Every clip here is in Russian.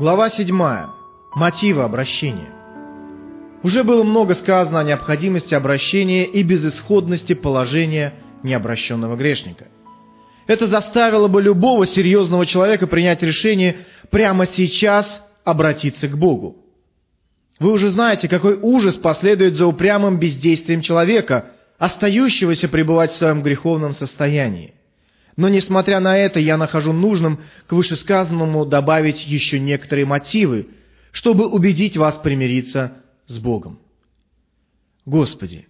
Глава 7. Мотивы обращения. Уже было много сказано о необходимости обращения и безысходности положения необращенного грешника. Это заставило бы любого серьезного человека принять решение прямо сейчас обратиться к Богу. Вы уже знаете, какой ужас последует за упрямым бездействием человека, остающегося пребывать в своем греховном состоянии. Но, несмотря на это, я нахожу нужным к вышесказанному добавить еще некоторые мотивы, чтобы убедить вас примириться с Богом. Господи,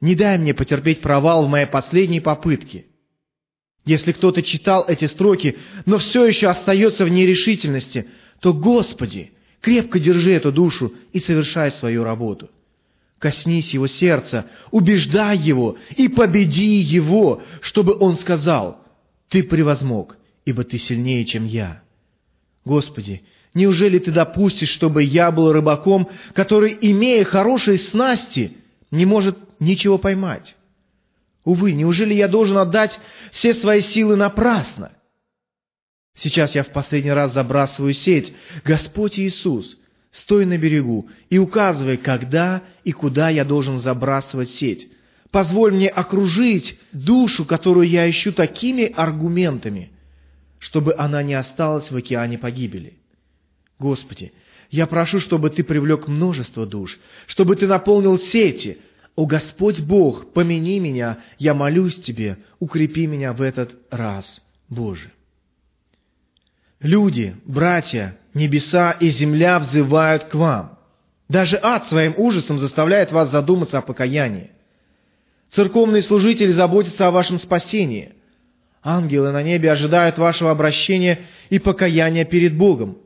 не дай мне потерпеть провал в моей последней попытке. Если кто-то читал эти строки, но все еще остается в нерешительности, то, Господи, крепко держи эту душу и совершай свою работу. Коснись его сердца, убеждай его и победи его, чтобы он сказал, «Ты превозмог, ибо ты сильнее, чем я». Господи, неужели Ты допустишь, чтобы я был рыбаком, который, имея хорошие снасти, не может ничего поймать? Увы, неужели я должен отдать все свои силы напрасно? Сейчас я в последний раз забрасываю сеть. Господь Иисус, стой на берегу и указывай, когда и куда я должен забрасывать сеть. Позволь мне окружить душу, которую я ищу такими аргументами, чтобы она не осталась в океане погибели. Господи, я прошу, чтобы Ты привлек множество душ, чтобы Ты наполнил сети. О Господь Бог, помяни меня, я молюсь Тебе, укрепи меня в этот раз, Боже. Люди, братья, небеса и земля взывают к вам. Даже ад своим ужасом заставляет вас задуматься о покаянии. Церковные служители заботятся о вашем спасении. Ангелы на небе ожидают вашего обращения и покаяния перед Богом.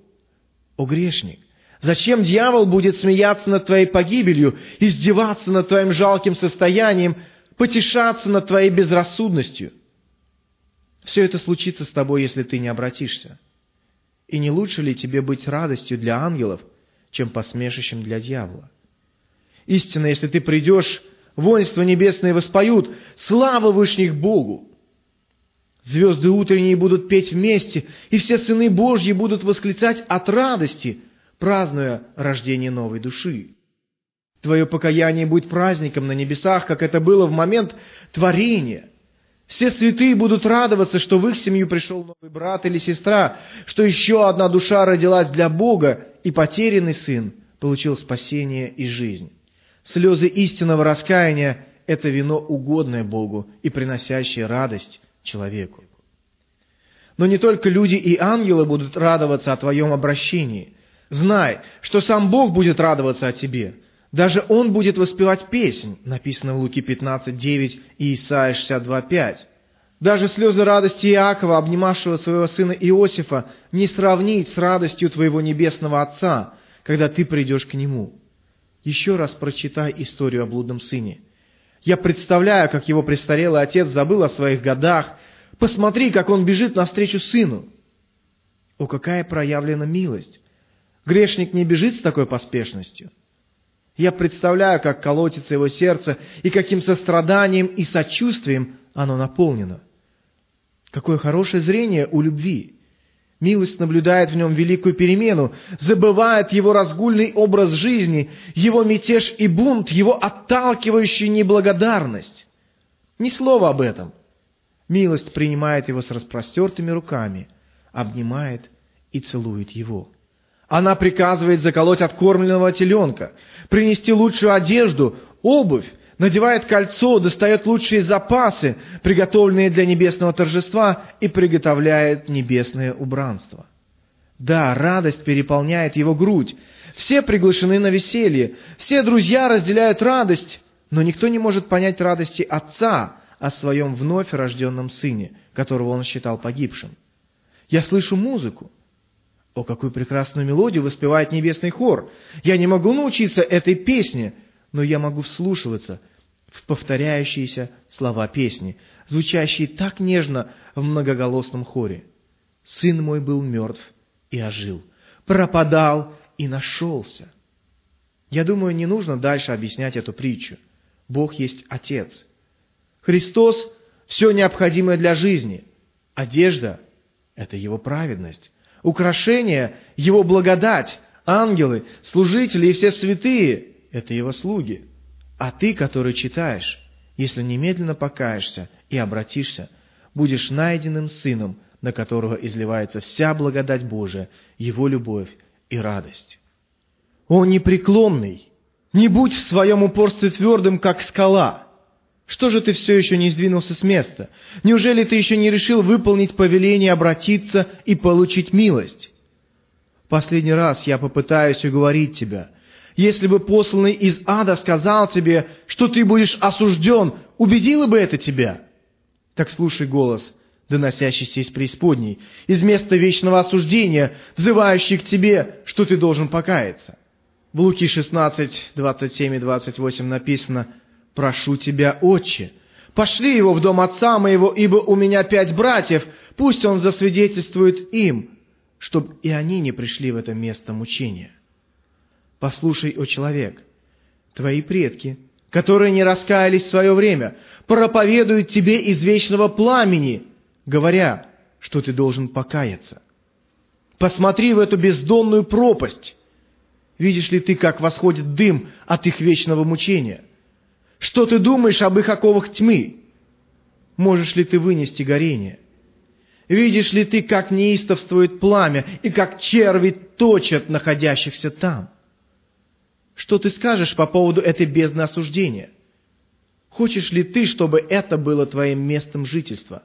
О грешник, зачем дьявол будет смеяться над твоей погибелью, издеваться над твоим жалким состоянием, потешаться над твоей безрассудностью? Все это случится с тобой, если ты не обратишься. И не лучше ли тебе быть радостью для ангелов, чем посмешищем для дьявола? Истинно, если ты придешь, воинство небесное воспоют «Слава Вышних Богу!» Звезды утренние будут петь вместе, и все сыны Божьи будут восклицать от радости, празднуя рождение новой души. Твое покаяние будет праздником на небесах, как это было в момент творения. Все святые будут радоваться, что в их семью пришел новый брат или сестра, что еще одна душа родилась для Бога, и потерянный сын получил спасение и жизнь. Слезы истинного раскаяния – это вино, угодное Богу и приносящее радость человеку. Но не только люди и ангелы будут радоваться о твоем обращении. Знай, что сам Бог будет радоваться о тебе. Даже Он будет воспевать песнь, написано в Луки 15.9 и Исаия 62.5. Даже слезы радости Иакова, обнимавшего своего сына Иосифа, не сравнить с радостью твоего небесного Отца, когда ты придешь к Нему. Еще раз прочитай историю о блудном сыне – я представляю, как его престарелый отец забыл о своих годах. Посмотри, как он бежит навстречу сыну. О, какая проявлена милость! Грешник не бежит с такой поспешностью. Я представляю, как колотится его сердце и каким состраданием и сочувствием оно наполнено. Какое хорошее зрение у любви. Милость наблюдает в нем великую перемену, забывает его разгульный образ жизни, его мятеж и бунт, его отталкивающую неблагодарность. Ни слова об этом. Милость принимает его с распростертыми руками, обнимает и целует его. Она приказывает заколоть откормленного теленка, принести лучшую одежду, обувь, надевает кольцо, достает лучшие запасы, приготовленные для небесного торжества, и приготовляет небесное убранство. Да, радость переполняет его грудь. Все приглашены на веселье, все друзья разделяют радость, но никто не может понять радости отца о своем вновь рожденном сыне, которого он считал погибшим. Я слышу музыку. О, какую прекрасную мелодию воспевает небесный хор! Я не могу научиться этой песне, но я могу вслушиваться – в повторяющиеся слова песни, звучащие так нежно в многоголосном хоре. «Сын мой был мертв и ожил, пропадал и нашелся». Я думаю, не нужно дальше объяснять эту притчу. Бог есть Отец. Христос – все необходимое для жизни. Одежда – это Его праведность. Украшение – Его благодать, ангелы, служители и все святые – это Его слуги. А ты, который читаешь, если немедленно покаешься и обратишься, будешь найденным сыном, на которого изливается вся благодать Божия, Его любовь и радость. О непреклонный! Не будь в своем упорстве твердым, как скала. Что же ты все еще не сдвинулся с места? Неужели ты еще не решил выполнить повеление обратиться и получить милость? Последний раз я попытаюсь уговорить тебя. Если бы посланный из ада сказал тебе, что ты будешь осужден, убедило бы это тебя? Так слушай голос, доносящийся из преисподней, из места вечного осуждения, взывающий к тебе, что ты должен покаяться. В Луки 16, 27 и 28 написано «Прошу тебя, отче, пошли его в дом отца моего, ибо у меня пять братьев, пусть он засвидетельствует им, чтобы и они не пришли в это место мучения». Послушай, о человек, твои предки, которые не раскаялись в свое время, проповедуют тебе из вечного пламени, говоря, что ты должен покаяться. Посмотри в эту бездонную пропасть, Видишь ли ты, как восходит дым от их вечного мучения? Что ты думаешь об их оковах тьмы? Можешь ли ты вынести горение? Видишь ли ты, как неистовствует пламя и как черви точат находящихся там? Что ты скажешь по поводу этой бездны осуждения? Хочешь ли ты, чтобы это было твоим местом жительства?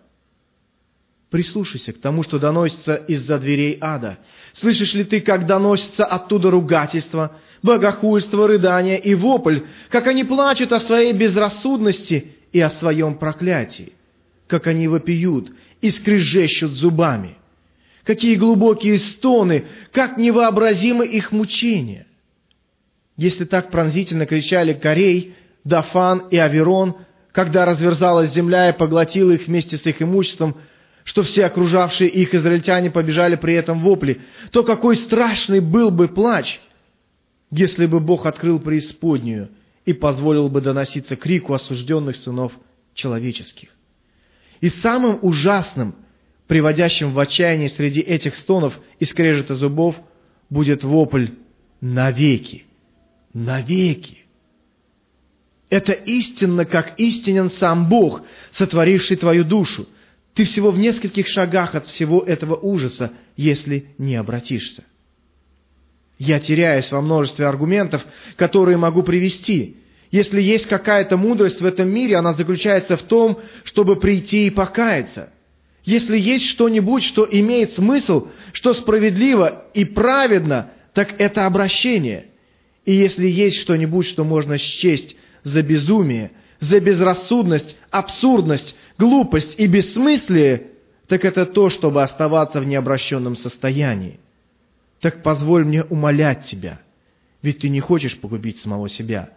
Прислушайся к тому, что доносится из-за дверей ада. Слышишь ли ты, как доносится оттуда ругательство, богохульство, рыдание и вопль, как они плачут о своей безрассудности и о своем проклятии, как они вопиют и скрежещут зубами, какие глубокие стоны, как невообразимы их мучения. Если так пронзительно кричали Корей, Дафан и Аверон, когда разверзалась земля и поглотила их вместе с их имуществом – что все окружавшие их израильтяне побежали при этом вопли, то какой страшный был бы плач, если бы Бог открыл преисподнюю и позволил бы доноситься крику осужденных сынов человеческих. И самым ужасным, приводящим в отчаяние среди этих стонов и скрежета зубов, будет вопль «навеки! Навеки!» Это истинно, как истинен сам Бог, сотворивший твою душу – ты всего в нескольких шагах от всего этого ужаса, если не обратишься. Я теряюсь во множестве аргументов, которые могу привести. Если есть какая-то мудрость в этом мире, она заключается в том, чтобы прийти и покаяться. Если есть что-нибудь, что имеет смысл, что справедливо и праведно, так это обращение. И если есть что-нибудь, что можно счесть за безумие, за безрассудность, абсурдность, глупость и бессмыслие, так это то, чтобы оставаться в необращенном состоянии. Так позволь мне умолять тебя, ведь ты не хочешь погубить самого себя.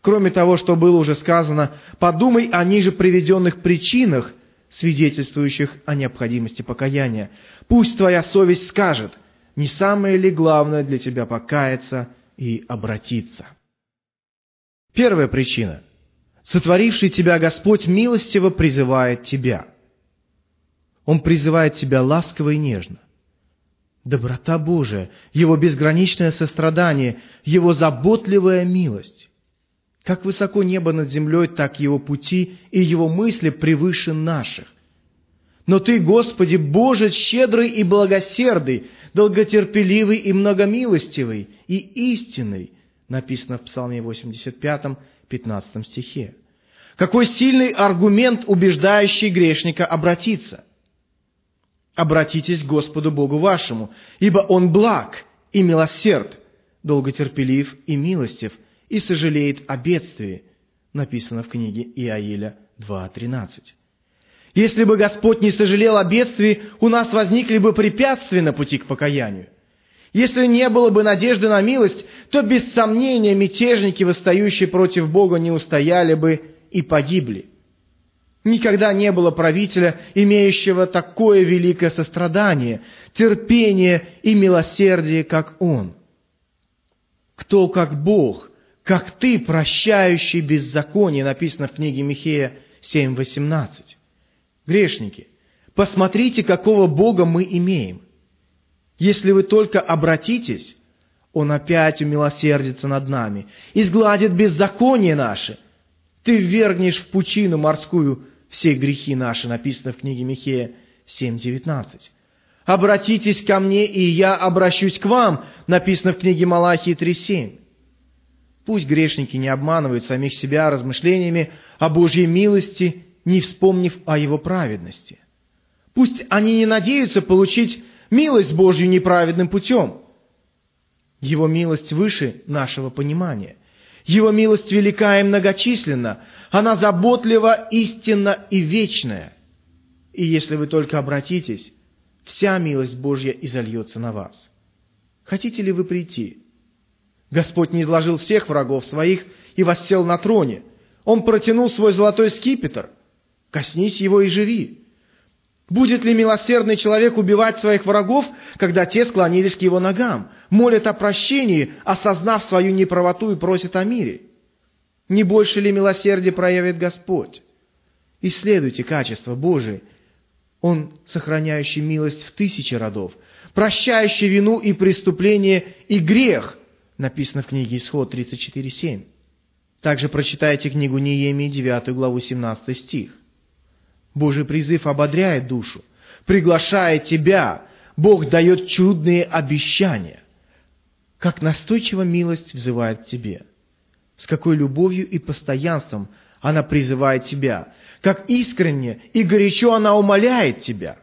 Кроме того, что было уже сказано, подумай о ниже приведенных причинах, свидетельствующих о необходимости покаяния. Пусть твоя совесть скажет, не самое ли главное для тебя покаяться и обратиться. Первая причина – Сотворивший тебя Господь милостиво призывает тебя. Он призывает тебя ласково и нежно. Доброта Божия, Его безграничное сострадание, Его заботливая милость. Как высоко небо над землей, так Его пути и Его мысли превыше наших. Но Ты, Господи, Боже, щедрый и благосердый, долготерпеливый и многомилостивый, и истинный, написано в Псалме 85, 15 стихе. Какой сильный аргумент, убеждающий грешника обратиться. Обратитесь к Господу Богу вашему, ибо Он благ и милосерд, долготерпелив и милостив, и сожалеет о бедствии, написано в книге Иаиля 2.13. Если бы Господь не сожалел о бедствии, у нас возникли бы препятствия на пути к покаянию. Если не было бы надежды на милость, то без сомнения мятежники, восстающие против Бога, не устояли бы и погибли. Никогда не было правителя, имеющего такое великое сострадание, терпение и милосердие, как он. Кто как Бог, как ты, прощающий беззаконие, написано в книге Михея 7.18. Грешники, посмотрите, какого Бога мы имеем. Если вы только обратитесь, Он опять умилосердится над нами и сгладит беззаконие наши. Ты ввергнешь в пучину морскую все грехи наши, написано в книге Михея 7.19. «Обратитесь ко мне, и я обращусь к вам», написано в книге Малахии 3.7. Пусть грешники не обманывают самих себя размышлениями о Божьей милости, не вспомнив о Его праведности. Пусть они не надеются получить милость Божью неправедным путем. Его милость выше нашего понимания. Его милость велика и многочисленна. Она заботлива, истинна и вечная. И если вы только обратитесь, вся милость Божья изольется на вас. Хотите ли вы прийти? Господь не изложил всех врагов своих и воссел на троне. Он протянул свой золотой скипетр. Коснись его и живи. Будет ли милосердный человек убивать своих врагов, когда те склонились к его ногам, молят о прощении, осознав свою неправоту и просят о мире? Не больше ли милосердия проявит Господь? Исследуйте качество Божие. Он, сохраняющий милость в тысячи родов, прощающий вину и преступление и грех, написано в книге Исход 34.7. Также прочитайте книгу Неемии, 9 главу, 17 стих. Божий призыв ободряет душу, приглашает тебя. Бог дает чудные обещания. Как настойчиво милость взывает к тебе. С какой любовью и постоянством она призывает тебя. Как искренне и горячо она умоляет тебя.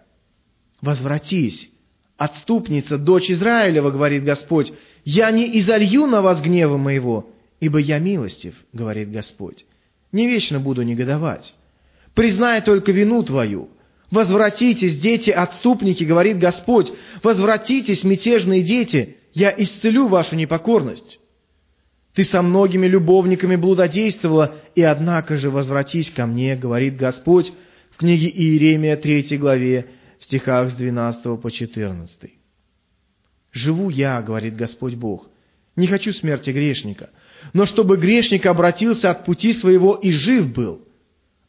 Возвратись, отступница, дочь Израилева, говорит Господь, я не изолью на вас гнева моего, ибо я милостив, говорит Господь. Не вечно буду негодовать. Признай только вину твою. Возвратитесь, дети, отступники, говорит Господь. Возвратитесь, мятежные дети, я исцелю вашу непокорность. Ты со многими любовниками блудодействовала, и однако же возвратись ко мне, говорит Господь в книге Иеремия 3 главе, в стихах с 12 по 14. «Живу я, — говорит Господь Бог, — не хочу смерти грешника, но чтобы грешник обратился от пути своего и жив был.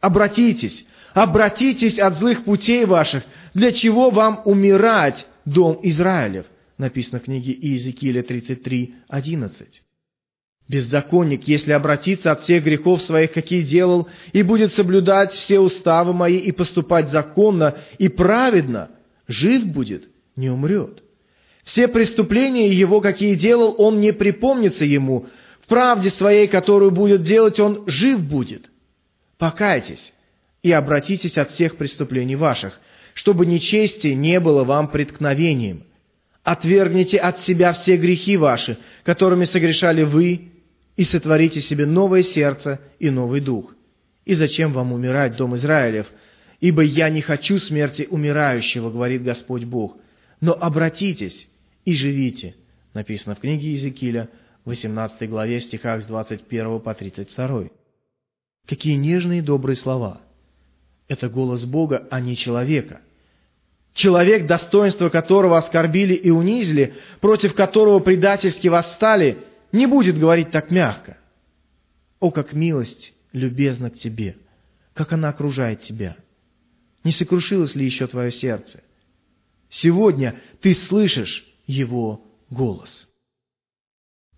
Обратитесь, обратитесь от злых путей ваших. Для чего вам умирать, дом Израилев? Написано в книге Иезекииля 33, 11. Беззаконник, если обратится от всех грехов своих, какие делал, и будет соблюдать все уставы мои и поступать законно и праведно, жив будет, не умрет. Все преступления его, какие делал, он не припомнится ему. В правде своей, которую будет делать, он жив будет покайтесь и обратитесь от всех преступлений ваших, чтобы нечестие не было вам преткновением. Отвергните от себя все грехи ваши, которыми согрешали вы, и сотворите себе новое сердце и новый дух. И зачем вам умирать, дом Израилев? Ибо я не хочу смерти умирающего, говорит Господь Бог. Но обратитесь и живите. Написано в книге Иезекииля, 18 главе, стихах с 21 по 32. Какие нежные добрые слова. Это голос Бога, а не человека. Человек, достоинство которого оскорбили и унизили, против которого предательски восстали, не будет говорить так мягко. О, как милость любезна к тебе, как она окружает тебя. Не сокрушилось ли еще твое сердце? Сегодня ты слышишь его голос.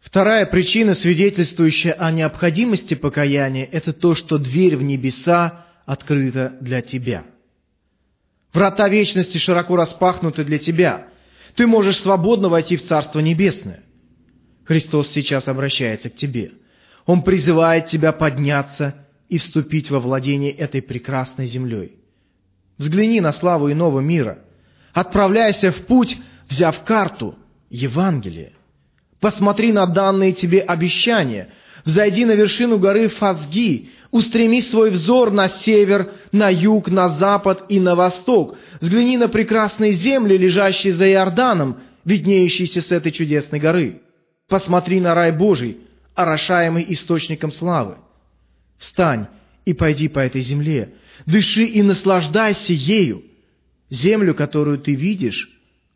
Вторая причина, свидетельствующая о необходимости покаяния, это то, что дверь в небеса открыта для тебя. Врата вечности широко распахнуты для тебя. Ты можешь свободно войти в Царство Небесное. Христос сейчас обращается к тебе. Он призывает тебя подняться и вступить во владение этой прекрасной землей. Взгляни на славу иного мира. Отправляйся в путь, взяв карту Евангелия. Посмотри на данные тебе обещания. Взойди на вершину горы Фазги, устреми свой взор на север, на юг, на запад и на восток. Взгляни на прекрасные земли, лежащие за Иорданом, виднеющиеся с этой чудесной горы. Посмотри на рай Божий, орошаемый источником славы. Встань и пойди по этой земле, дыши и наслаждайся ею. Землю, которую ты видишь,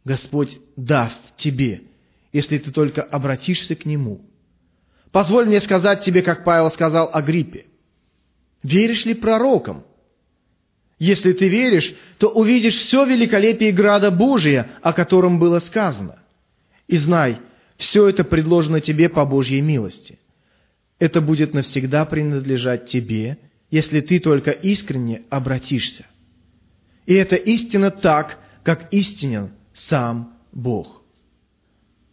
Господь даст тебе – если ты только обратишься к Нему. Позволь мне сказать тебе, как Павел сказал о Гриппе. Веришь ли пророкам? Если ты веришь, то увидишь все великолепие града Божия, о котором было сказано. И знай, все это предложено тебе по Божьей милости. Это будет навсегда принадлежать тебе, если ты только искренне обратишься. И это истина так, как истинен сам Бог.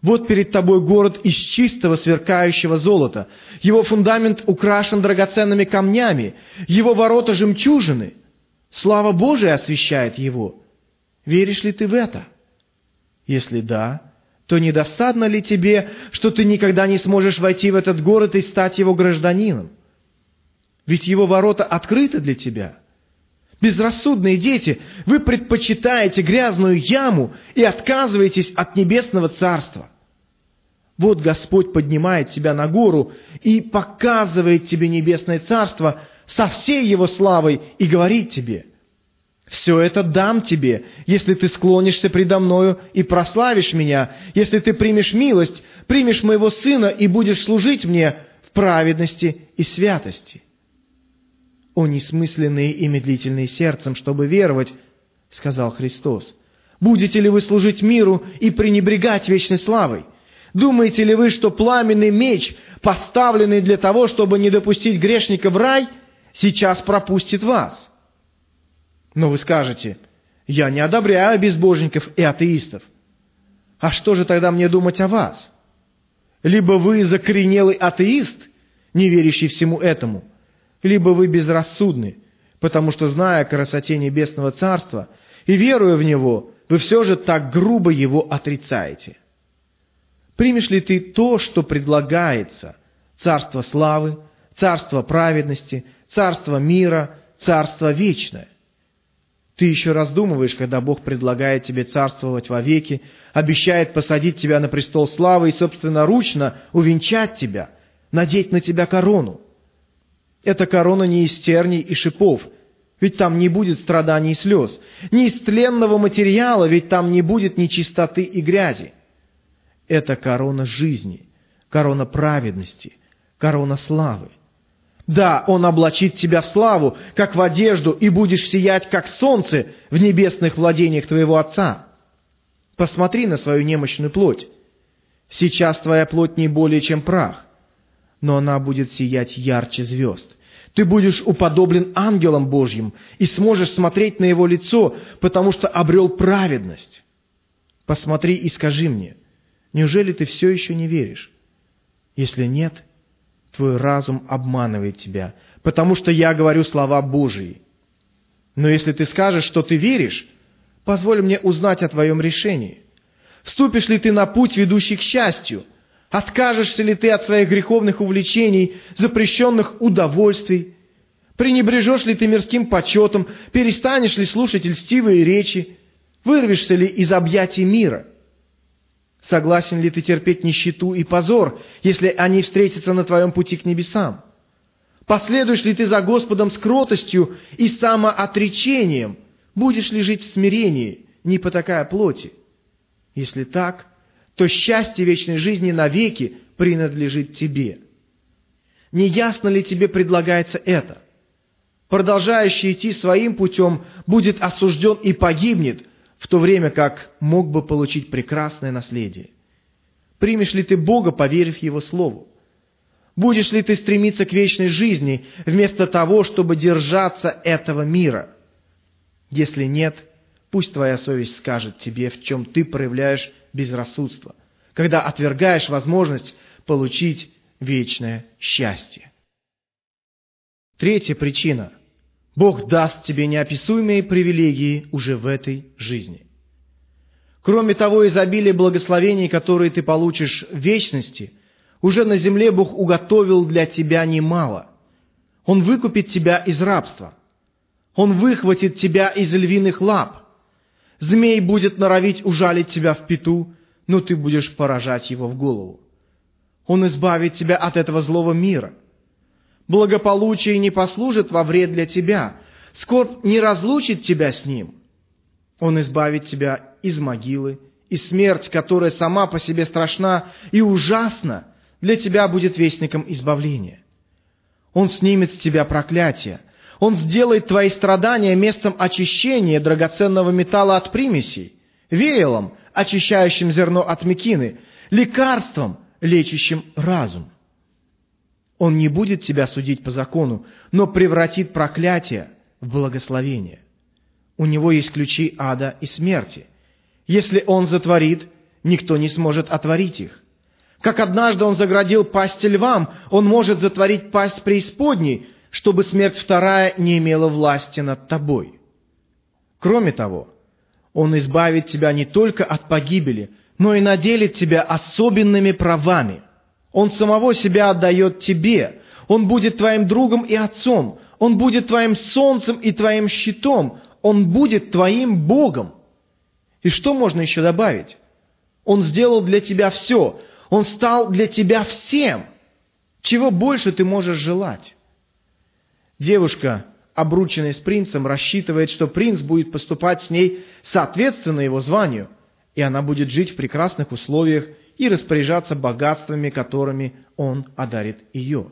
Вот перед тобой город из чистого сверкающего золота. Его фундамент украшен драгоценными камнями, его ворота жемчужины. Слава Божия освещает его. Веришь ли ты в это? Если да, то недостаточно ли тебе, что ты никогда не сможешь войти в этот город и стать его гражданином? Ведь его ворота открыты для тебя – Безрассудные дети, вы предпочитаете грязную яму и отказываетесь от небесного царства. Вот Господь поднимает тебя на гору и показывает тебе небесное царство со всей его славой и говорит тебе, «Все это дам тебе, если ты склонишься предо мною и прославишь меня, если ты примешь милость, примешь моего сына и будешь служить мне в праведности и святости». «О несмысленные и медлительные сердцем, чтобы веровать», — сказал Христос. «Будете ли вы служить миру и пренебрегать вечной славой? Думаете ли вы, что пламенный меч, поставленный для того, чтобы не допустить грешника в рай, сейчас пропустит вас?» Но вы скажете, «Я не одобряю безбожников и атеистов». А что же тогда мне думать о вас? Либо вы закоренелый атеист, не верящий всему этому, либо вы безрассудны, потому что, зная о красоте Небесного Царства и веруя в Него, вы все же так грубо его отрицаете. Примешь ли ты то, что предлагается, царство славы, царство праведности, царство мира, царство вечное? Ты еще раздумываешь, когда Бог предлагает тебе царствовать вовеки, обещает посадить тебя на престол славы и собственноручно увенчать тебя, надеть на тебя корону. Эта корона не из терней и шипов, ведь там не будет страданий и слез. Не из тленного материала, ведь там не будет ни чистоты и грязи. Это корона жизни, корона праведности, корона славы. Да, Он облачит тебя в славу, как в одежду, и будешь сиять, как солнце в небесных владениях твоего Отца. Посмотри на свою немощную плоть. Сейчас твоя плоть не более, чем прах но она будет сиять ярче звезд. Ты будешь уподоблен ангелам Божьим и сможешь смотреть на его лицо, потому что обрел праведность. Посмотри и скажи мне, неужели ты все еще не веришь? Если нет, твой разум обманывает тебя, потому что я говорю слова Божьи. Но если ты скажешь, что ты веришь, позволь мне узнать о твоем решении. Вступишь ли ты на путь, ведущий к счастью – Откажешься ли ты от своих греховных увлечений, запрещенных удовольствий? Пренебрежешь ли ты мирским почетом? Перестанешь ли слушать льстивые речи? Вырвешься ли из объятий мира? Согласен ли ты терпеть нищету и позор, если они встретятся на твоем пути к небесам? Последуешь ли ты за Господом с кротостью и самоотречением? Будешь ли жить в смирении, не потакая плоти? Если так, то счастье вечной жизни навеки принадлежит тебе. Не ясно ли тебе предлагается это? Продолжающий идти своим путем будет осужден и погибнет, в то время как мог бы получить прекрасное наследие. Примешь ли ты Бога, поверив Его Слову? Будешь ли ты стремиться к вечной жизни, вместо того, чтобы держаться этого мира? Если нет, пусть твоя совесть скажет тебе, в чем ты проявляешь безрассудство, когда отвергаешь возможность получить вечное счастье. Третья причина. Бог даст тебе неописуемые привилегии уже в этой жизни. Кроме того изобилия благословений, которые ты получишь в вечности, уже на земле Бог уготовил для тебя немало. Он выкупит тебя из рабства. Он выхватит тебя из львиных лап. Змей будет норовить ужалить тебя в пету, но ты будешь поражать его в голову. Он избавит тебя от этого злого мира. Благополучие не послужит во вред для тебя. Скорбь не разлучит тебя с ним. Он избавит тебя из могилы, и смерть, которая сама по себе страшна и ужасна, для тебя будет вестником избавления. Он снимет с тебя проклятие. Он сделает твои страдания местом очищения драгоценного металла от примесей, веялом, очищающим зерно от мекины, лекарством, лечащим разум. Он не будет тебя судить по закону, но превратит проклятие в благословение. У него есть ключи ада и смерти. Если он затворит, никто не сможет отворить их. Как однажды он заградил пасть львам, он может затворить пасть преисподней, чтобы смерть вторая не имела власти над тобой. Кроме того, он избавит тебя не только от погибели, но и наделит тебя особенными правами. Он самого себя отдает тебе. Он будет твоим другом и отцом. Он будет твоим солнцем и твоим щитом. Он будет твоим Богом. И что можно еще добавить? Он сделал для тебя все. Он стал для тебя всем. Чего больше ты можешь желать? Девушка, обрученная с принцем, рассчитывает, что принц будет поступать с ней соответственно его званию, и она будет жить в прекрасных условиях и распоряжаться богатствами, которыми он одарит ее.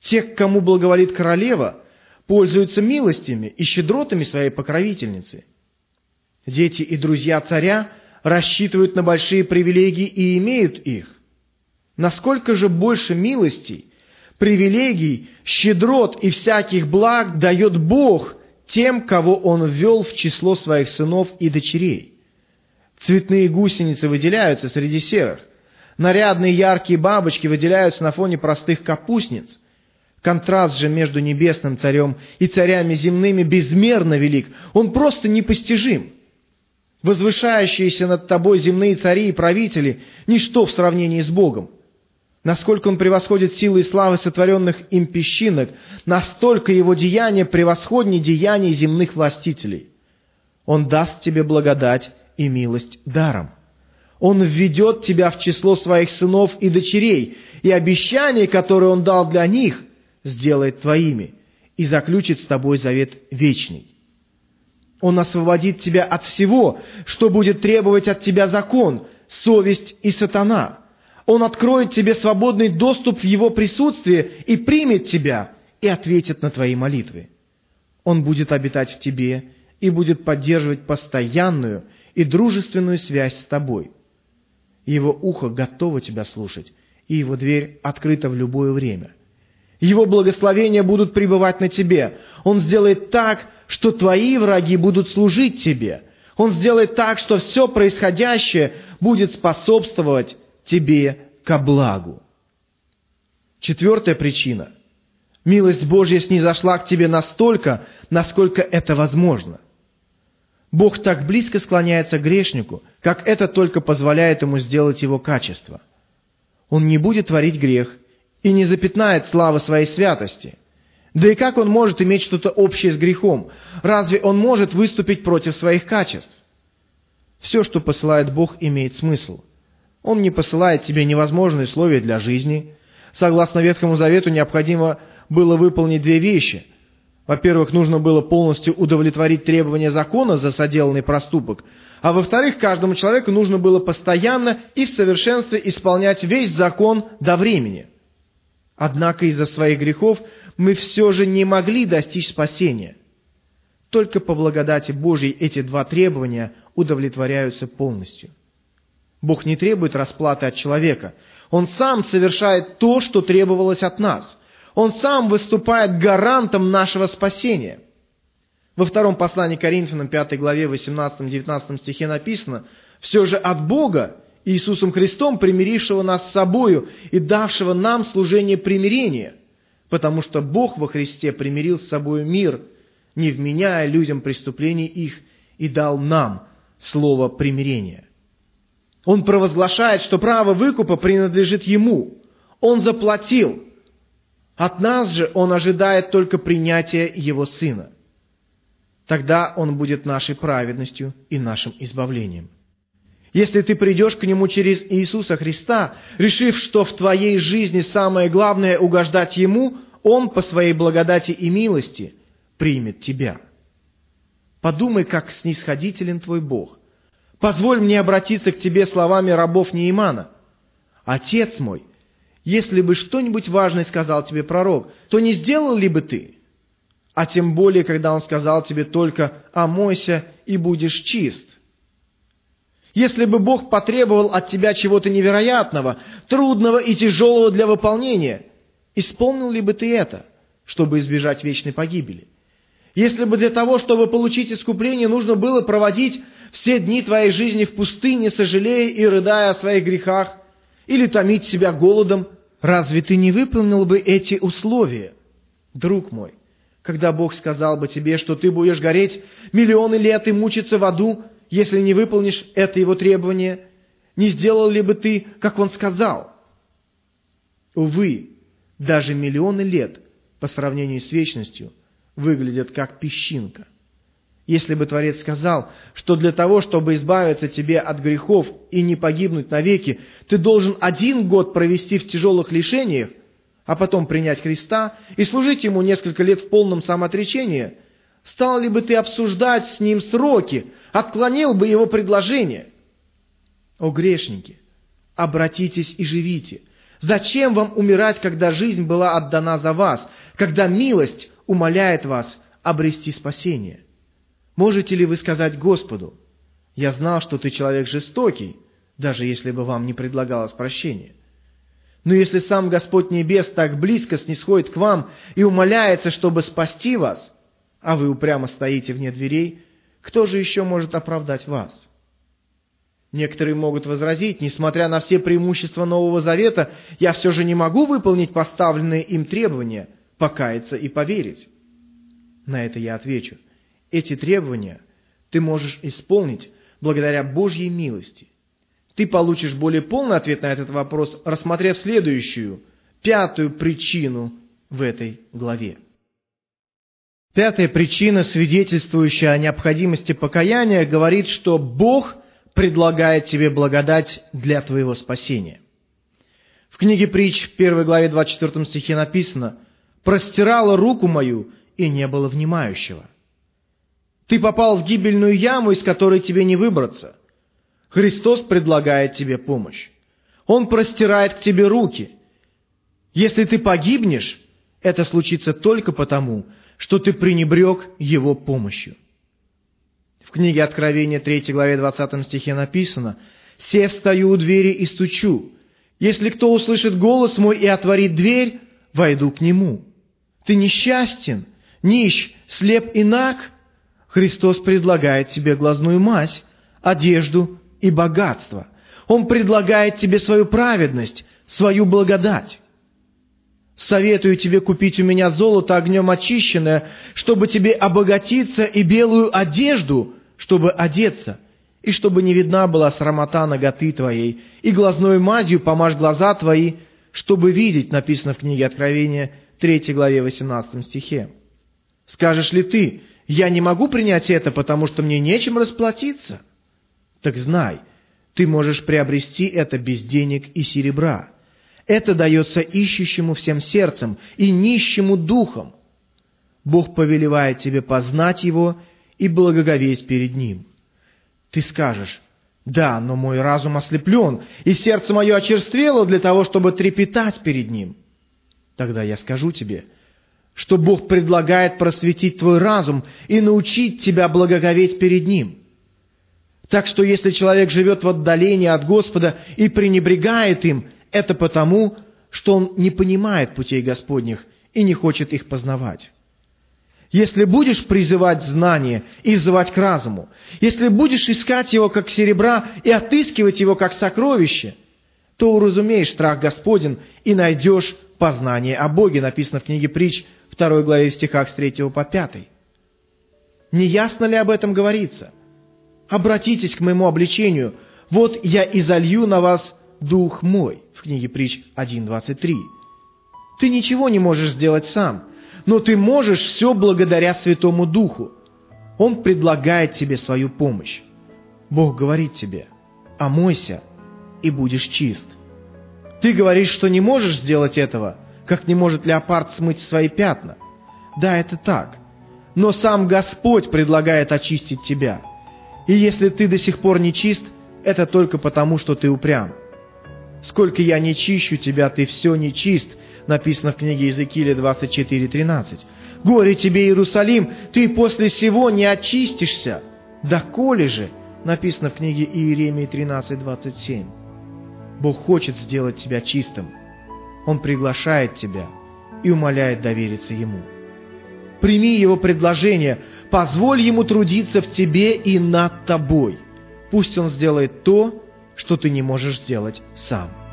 Те, к кому благоволит королева, пользуются милостями и щедротами своей покровительницы. Дети и друзья царя рассчитывают на большие привилегии и имеют их. Насколько же больше милостей, привилегий, щедрот и всяких благ дает Бог тем, кого Он ввел в число своих сынов и дочерей. Цветные гусеницы выделяются среди серых. Нарядные яркие бабочки выделяются на фоне простых капустниц. Контраст же между небесным царем и царями земными безмерно велик. Он просто непостижим. Возвышающиеся над тобой земные цари и правители – ничто в сравнении с Богом. Насколько он превосходит силы и славы сотворенных им песчинок, настолько его деяния превосходнее деяний земных властителей. Он даст тебе благодать и милость даром. Он введет тебя в число своих сынов и дочерей, и обещания, которые Он дал для них, сделает твоими, и заключит с тобой завет вечный. Он освободит тебя от всего, что будет требовать от тебя закон, совесть и сатана. Он откроет тебе свободный доступ в Его присутствие и примет тебя и ответит на твои молитвы. Он будет обитать в тебе и будет поддерживать постоянную и дружественную связь с тобой. Его ухо готово тебя слушать, и его дверь открыта в любое время. Его благословения будут пребывать на тебе. Он сделает так, что твои враги будут служить тебе. Он сделает так, что все происходящее будет способствовать тебе ко благу. Четвертая причина. Милость Божья снизошла к тебе настолько, насколько это возможно. Бог так близко склоняется к грешнику, как это только позволяет ему сделать его качество. Он не будет творить грех и не запятнает славы своей святости – да и как он может иметь что-то общее с грехом? Разве он может выступить против своих качеств? Все, что посылает Бог, имеет смысл. Он не посылает тебе невозможные условия для жизни. Согласно Ветхому Завету, необходимо было выполнить две вещи. Во-первых, нужно было полностью удовлетворить требования закона за соделанный проступок, а во-вторых, каждому человеку нужно было постоянно и в совершенстве исполнять весь закон до времени. Однако из-за своих грехов мы все же не могли достичь спасения. Только по благодати Божьей эти два требования удовлетворяются полностью. Бог не требует расплаты от человека. Он сам совершает то, что требовалось от нас. Он сам выступает гарантом нашего спасения. Во втором послании Коринфянам, 5 главе, 18-19 стихе написано, «Все же от Бога, Иисусом Христом, примирившего нас с собою и давшего нам служение примирения, потому что Бог во Христе примирил с собой мир, не вменяя людям преступлений их, и дал нам слово примирения. Он провозглашает, что право выкупа принадлежит Ему. Он заплатил. От нас же Он ожидает только принятия Его Сына. Тогда Он будет нашей праведностью и нашим избавлением. Если ты придешь к Нему через Иисуса Христа, решив, что в твоей жизни самое главное угождать Ему, Он по своей благодати и милости примет тебя. Подумай, как снисходителен твой Бог. Позволь мне обратиться к тебе словами рабов Неимана. Отец мой, если бы что-нибудь важное сказал тебе пророк, то не сделал ли бы ты? а тем более, когда Он сказал тебе только «омойся и будешь чист». Если бы Бог потребовал от тебя чего-то невероятного, трудного и тяжелого для выполнения, исполнил ли бы ты это, чтобы избежать вечной погибели? Если бы для того, чтобы получить искупление, нужно было проводить все дни твоей жизни в пустыне, сожалея и рыдая о своих грехах, или томить себя голодом, разве ты не выполнил бы эти условия? Друг мой, когда Бог сказал бы тебе, что ты будешь гореть миллионы лет и мучиться в аду, если не выполнишь это его требование, не сделал ли бы ты, как он сказал? Увы, даже миллионы лет по сравнению с вечностью выглядят как песчинка. Если бы Творец сказал, что для того, чтобы избавиться тебе от грехов и не погибнуть навеки, ты должен один год провести в тяжелых лишениях, а потом принять Христа и служить Ему несколько лет в полном самоотречении – Стал ли бы ты обсуждать с ним сроки, отклонил бы его предложение? О грешники, обратитесь и живите. Зачем вам умирать, когда жизнь была отдана за вас, когда милость умоляет вас обрести спасение? Можете ли вы сказать Господу, «Я знал, что ты человек жестокий, даже если бы вам не предлагалось прощение». Но если сам Господь Небес так близко снисходит к вам и умоляется, чтобы спасти вас – а вы упрямо стоите вне дверей, кто же еще может оправдать вас? Некоторые могут возразить, несмотря на все преимущества Нового Завета, я все же не могу выполнить поставленные им требования, покаяться и поверить. На это я отвечу. Эти требования ты можешь исполнить благодаря Божьей милости. Ты получишь более полный ответ на этот вопрос, рассмотрев следующую, пятую причину в этой главе. Пятая причина, свидетельствующая о необходимости покаяния, говорит, что Бог предлагает тебе благодать для твоего спасения. В книге притч, 1 главе 24 стихе написано «Простирала руку мою, и не было внимающего». Ты попал в гибельную яму, из которой тебе не выбраться. Христос предлагает тебе помощь. Он простирает к тебе руки. Если ты погибнешь, это случится только потому, что ты пренебрег Его помощью. В книге Откровения 3 главе 20 стихе написано «Се стою у двери и стучу. Если кто услышит голос мой и отворит дверь, войду к нему. Ты несчастен, нищ, слеп и наг. Христос предлагает тебе глазную мазь, одежду и богатство. Он предлагает тебе свою праведность, свою благодать. Советую тебе купить у меня золото огнем очищенное, чтобы тебе обогатиться, и белую одежду, чтобы одеться, и чтобы не видна была срамота ноготы твоей, и глазной мазью помажь глаза твои, чтобы видеть, написано в книге Откровения, 3 главе 18 стихе. Скажешь ли ты, я не могу принять это, потому что мне нечем расплатиться? Так знай, ты можешь приобрести это без денег и серебра – это дается ищущему всем сердцем и нищему духом. Бог повелевает тебе познать Его и благоговеть перед Ним. Ты скажешь, да, но мой разум ослеплен, и сердце мое очерствело для того, чтобы трепетать перед Ним. Тогда я скажу тебе, что Бог предлагает просветить твой разум и научить тебя благоговеть перед Ним. Так что если человек живет в отдалении от Господа и пренебрегает им, это потому, что он не понимает путей Господних и не хочет их познавать. Если будешь призывать знание и взывать к разуму, если будешь искать его как серебра и отыскивать его как сокровище, то уразумеешь страх Господен и найдешь познание о Боге, написано в книге притч, 2 главе в стихах с 3 по 5. Не ясно ли об этом говорится? Обратитесь к моему обличению. Вот я изолью на вас Дух мой в книге притч 1.23. Ты ничего не можешь сделать сам, но ты можешь все благодаря Святому Духу. Он предлагает тебе свою помощь. Бог говорит тебе, омойся и будешь чист. Ты говоришь, что не можешь сделать этого, как не может леопард смыть свои пятна. Да, это так. Но сам Господь предлагает очистить тебя. И если ты до сих пор не чист, это только потому, что ты упрям. «Сколько я не чищу тебя, ты все не чист», написано в книге Иезекииля 24.13. Горе тебе, Иерусалим, ты после сего не очистишься. Да коли же, написано в книге Иеремии 13.27. Бог хочет сделать тебя чистым. Он приглашает тебя и умоляет довериться Ему. Прими Его предложение, позволь Ему трудиться в тебе и над тобой. Пусть Он сделает то, что ты не можешь сделать сам.